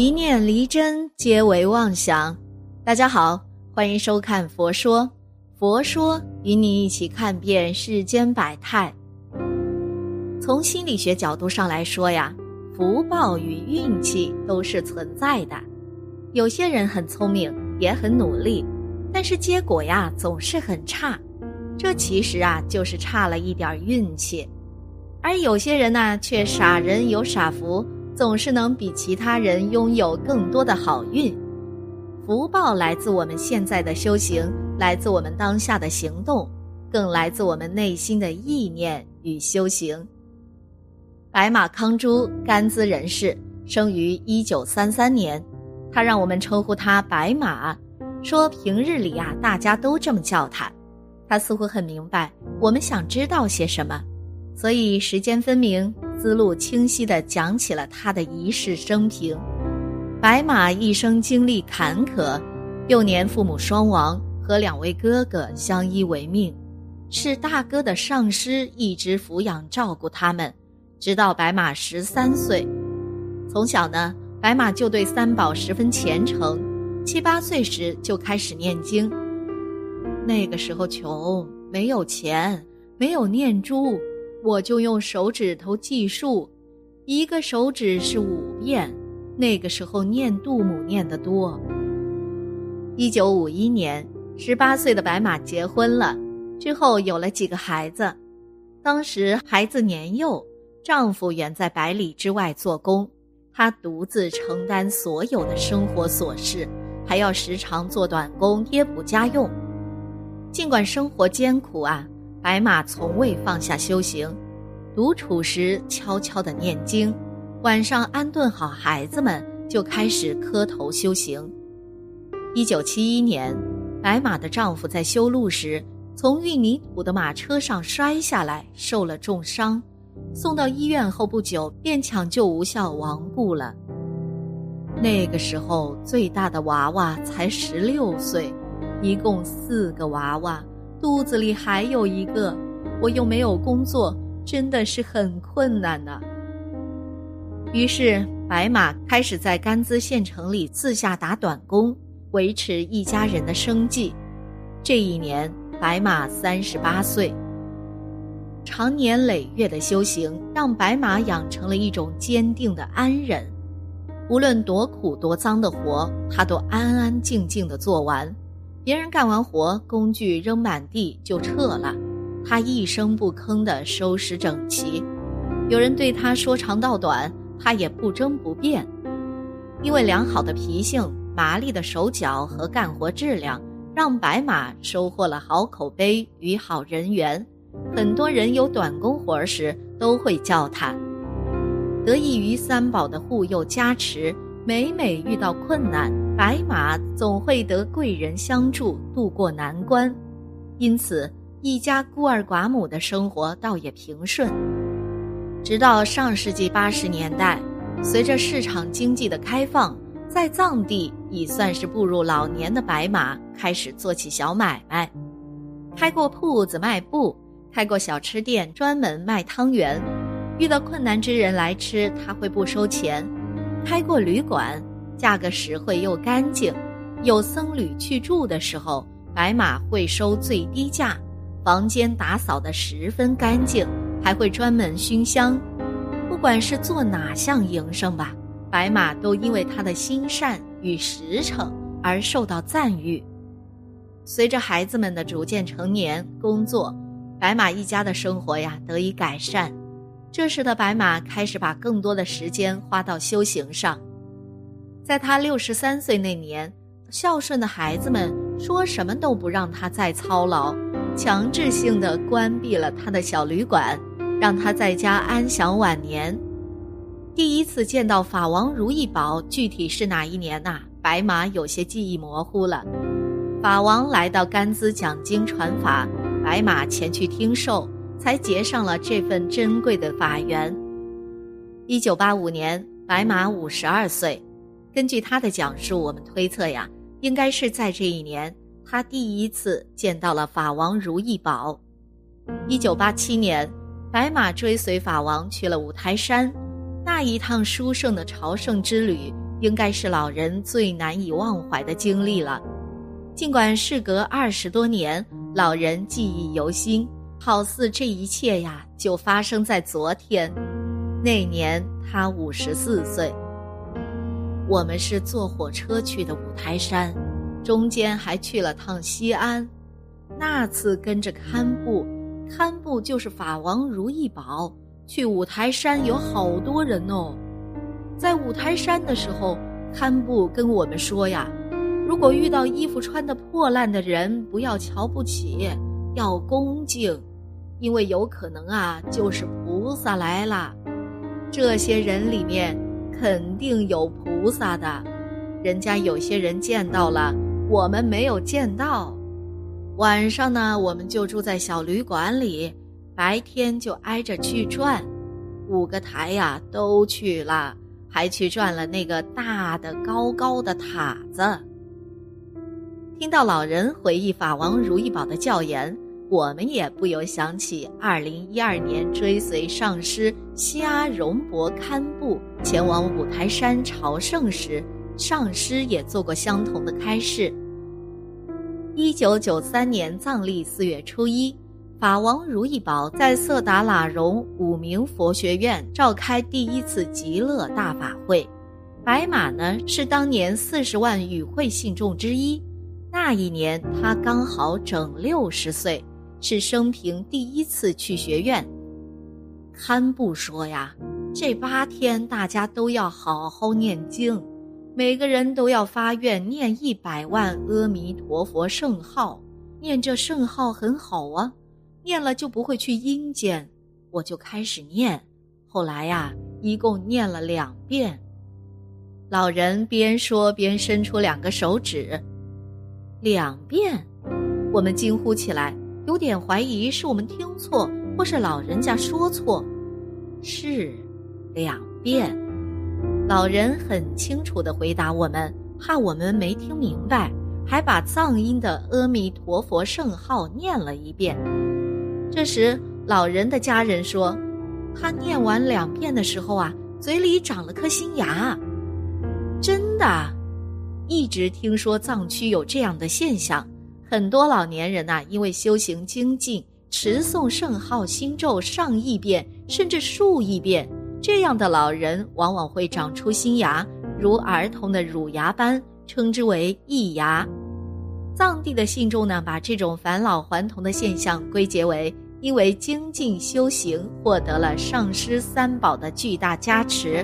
一念离真，皆为妄想。大家好，欢迎收看《佛说》，佛说与你一起看遍世间百态。从心理学角度上来说呀，福报与运气都是存在的。有些人很聪明，也很努力，但是结果呀总是很差，这其实啊就是差了一点运气。而有些人呢，却傻人有傻福。总是能比其他人拥有更多的好运，福报来自我们现在的修行，来自我们当下的行动，更来自我们内心的意念与修行。白马康珠，甘孜人士，生于一九三三年，他让我们称呼他白马，说平日里啊，大家都这么叫他。他似乎很明白我们想知道些什么，所以时间分明。思路清晰地讲起了他的一世生平。白马一生经历坎坷，幼年父母双亡，和两位哥哥相依为命，是大哥的上师一直抚养照顾他们，直到白马十三岁。从小呢，白马就对三宝十分虔诚，七八岁时就开始念经。那个时候穷，没有钱，没有念珠。我就用手指头计数，一个手指是五遍。那个时候念杜母念得多。一九五一年，十八岁的白马结婚了，之后有了几个孩子。当时孩子年幼，丈夫远在百里之外做工，她独自承担所有的生活琐事，还要时常做短工贴补家用。尽管生活艰苦啊。白马从未放下修行，独处时悄悄地念经，晚上安顿好孩子们，就开始磕头修行。一九七一年，白马的丈夫在修路时从运泥土的马车上摔下来，受了重伤，送到医院后不久便抢救无效亡故了。那个时候最大的娃娃才十六岁，一共四个娃娃。肚子里还有一个，我又没有工作，真的是很困难呐。于是，白马开始在甘孜县城里自下打短工，维持一家人的生计。这一年，白马三十八岁。长年累月的修行，让白马养成了一种坚定的安忍，无论多苦多脏的活，他都安安静静的做完。别人干完活，工具扔满地就撤了，他一声不吭地收拾整齐。有人对他说长道短，他也不争不辩。因为良好的脾性、麻利的手脚和干活质量，让白马收获了好口碑与好人缘。很多人有短工活时，都会叫他。得益于三宝的护佑加持。每每遇到困难，白马总会得贵人相助，渡过难关，因此一家孤儿寡母的生活倒也平顺。直到上世纪八十年代，随着市场经济的开放，在藏地已算是步入老年的白马开始做起小买卖，开过铺子卖布，开过小吃店专门卖汤圆，遇到困难之人来吃，他会不收钱。开过旅馆，价格实惠又干净，有僧侣去住的时候，白马会收最低价，房间打扫的十分干净，还会专门熏香。不管是做哪项营生吧，白马都因为他的心善与实诚而受到赞誉。随着孩子们的逐渐成年、工作，白马一家的生活呀得以改善。这时的白马开始把更多的时间花到修行上，在他六十三岁那年，孝顺的孩子们说什么都不让他再操劳，强制性的关闭了他的小旅馆，让他在家安享晚年。第一次见到法王如意宝，具体是哪一年呐？白马有些记忆模糊了。法王来到甘孜讲经传法，白马前去听受。才结上了这份珍贵的法缘。一九八五年，白马五十二岁。根据他的讲述，我们推测呀，应该是在这一年，他第一次见到了法王如意宝。一九八七年，白马追随法王去了五台山，那一趟殊胜的朝圣之旅，应该是老人最难以忘怀的经历了。尽管事隔二十多年，老人记忆犹新，好似这一切呀就发生在昨天。那年他五十四岁。我们是坐火车去的五台山，中间还去了趟西安。那次跟着堪布，堪布就是法王如意宝。去五台山有好多人哦。在五台山的时候，堪布跟我们说呀：“如果遇到衣服穿的破烂的人，不要瞧不起，要恭敬，因为有可能啊，就是菩萨来了。这些人里面。”肯定有菩萨的，人家有些人见到了，我们没有见到。晚上呢，我们就住在小旅馆里，白天就挨着去转，五个台呀都去了，还去转了那个大的高高的塔子。听到老人回忆法王如意宝的教言。我们也不由想起，二零一二年追随上师西阿荣博堪布前往五台山朝圣时，上师也做过相同的开示。一九九三年藏历四月初一，法王如意宝在色达喇荣五明佛学院召开第一次极乐大法会，白马呢是当年四十万与会信众之一，那一年他刚好整六十岁。是生平第一次去学院。堪布说呀，这八天大家都要好好念经，每个人都要发愿念一百万阿弥陀佛圣号。念这圣号很好啊，念了就不会去阴间。我就开始念，后来呀，一共念了两遍。老人边说边伸出两个手指，两遍，我们惊呼起来。有点怀疑是我们听错，或是老人家说错，是两遍。老人很清楚的回答我们，怕我们没听明白，还把藏音的阿弥陀佛圣号念了一遍。这时，老人的家人说，他念完两遍的时候啊，嘴里长了颗新牙。真的，一直听说藏区有这样的现象。很多老年人呐，因为修行精进，持诵圣号心咒上亿遍，甚至数亿遍，这样的老人往往会长出新牙，如儿童的乳牙般，称之为异牙。藏地的信众呢，把这种返老还童的现象归结为因为精进修行获得了上师三宝的巨大加持，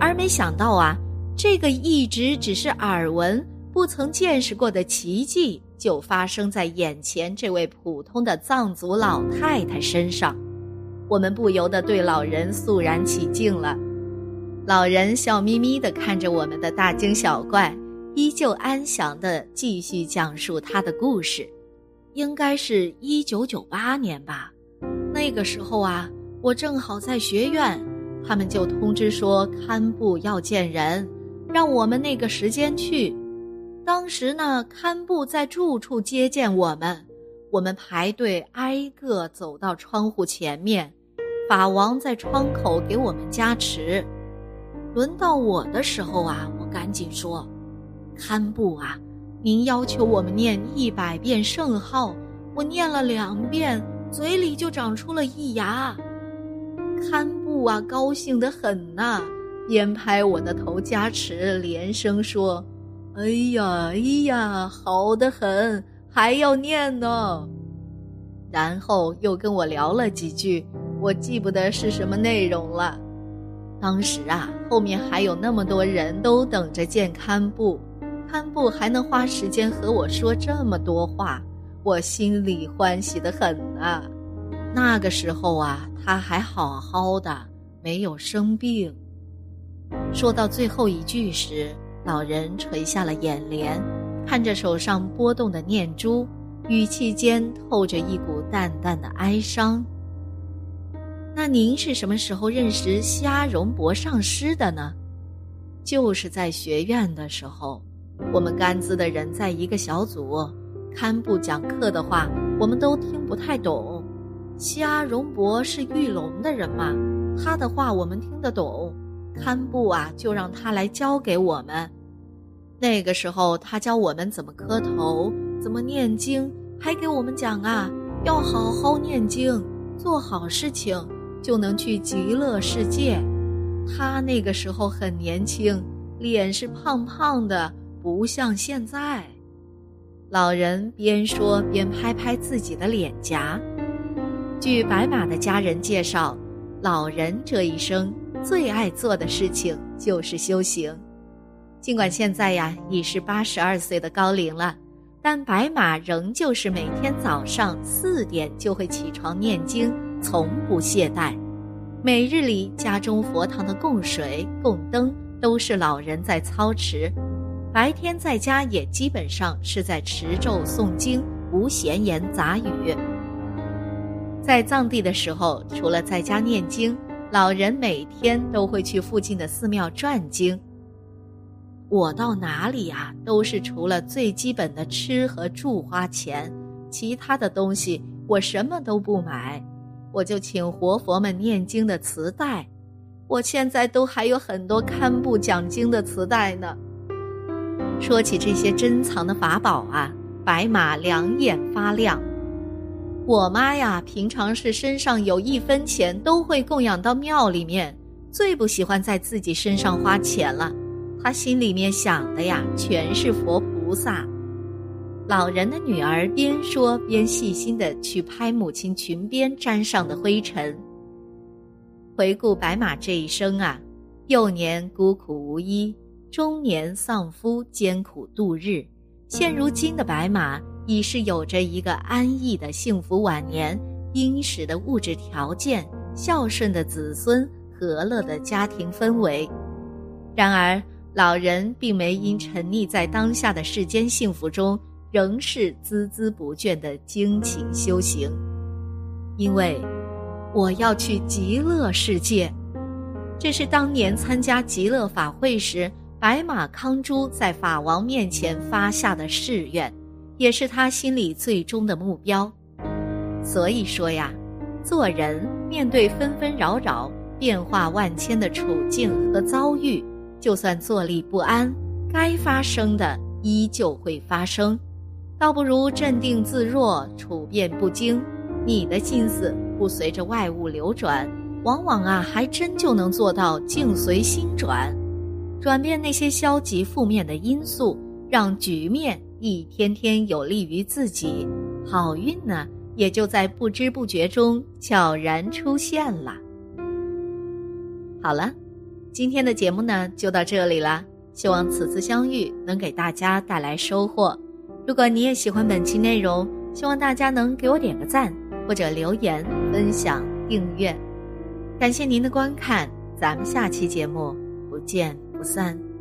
而没想到啊，这个一直只是耳闻、不曾见识过的奇迹。就发生在眼前这位普通的藏族老太太身上，我们不由得对老人肃然起敬了。老人笑眯眯地看着我们的大惊小怪，依旧安详地继续讲述他的故事。应该是一九九八年吧，那个时候啊，我正好在学院，他们就通知说堪布要见人，让我们那个时间去。当时呢，堪布在住处接见我们，我们排队挨个走到窗户前面，法王在窗口给我们加持。轮到我的时候啊，我赶紧说：“堪布啊，您要求我们念一百遍圣号，我念了两遍，嘴里就长出了一牙。”堪布啊，高兴得很呐，边拍我的头加持，连声说。哎呀，哎呀，好的很，还要念呢。然后又跟我聊了几句，我记不得是什么内容了。当时啊，后面还有那么多人都等着见堪布，堪布还能花时间和我说这么多话，我心里欢喜的很啊。那个时候啊，他还好好的，没有生病。说到最后一句时。老人垂下了眼帘，看着手上波动的念珠，语气间透着一股淡淡的哀伤。那您是什么时候认识西阿荣博上师的呢？就是在学院的时候，我们甘孜的人在一个小组，堪布讲课的话，我们都听不太懂。西阿荣博是玉龙的人嘛，他的话我们听得懂。堪布啊就让他来教给我们。那个时候，他教我们怎么磕头，怎么念经，还给我们讲啊，要好好念经，做好事情，就能去极乐世界。他那个时候很年轻，脸是胖胖的，不像现在。老人边说边拍拍自己的脸颊。据白马的家人介绍，老人这一生最爱做的事情就是修行。尽管现在呀已是八十二岁的高龄了，但白马仍旧是每天早上四点就会起床念经，从不懈怠。每日里，家中佛堂的供水、供灯都是老人在操持；白天在家也基本上是在持咒诵经，无闲言杂语。在藏地的时候，除了在家念经，老人每天都会去附近的寺庙转经。我到哪里呀，都是除了最基本的吃和住花钱，其他的东西我什么都不买。我就请活佛们念经的磁带，我现在都还有很多堪布讲经的磁带呢。说起这些珍藏的法宝啊，白马两眼发亮。我妈呀，平常是身上有一分钱都会供养到庙里面，最不喜欢在自己身上花钱了。她心里面想的呀，全是佛菩萨。老人的女儿边说边细心的去拍母亲裙边沾上的灰尘。回顾白马这一生啊，幼年孤苦无依，中年丧夫艰苦度日，现如今的白马已是有着一个安逸的幸福晚年、殷实的物质条件、孝顺的子孙、和乐的家庭氛围。然而，老人并没因沉溺在当下的世间幸福中。仍是孜孜不倦的精勤修行，因为我要去极乐世界。这是当年参加极乐法会时，白马康珠在法王面前发下的誓愿，也是他心里最终的目标。所以说呀，做人面对纷纷扰扰、变化万千的处境和遭遇，就算坐立不安，该发生的依旧会发生。倒不如镇定自若、处变不惊，你的心思不随着外物流转，往往啊还真就能做到境随心转，转变那些消极负面的因素，让局面一天天有利于自己，好运呢也就在不知不觉中悄然出现了。好了，今天的节目呢就到这里了，希望此次相遇能给大家带来收获。如果你也喜欢本期内容，希望大家能给我点个赞，或者留言、分享、订阅。感谢您的观看，咱们下期节目不见不散。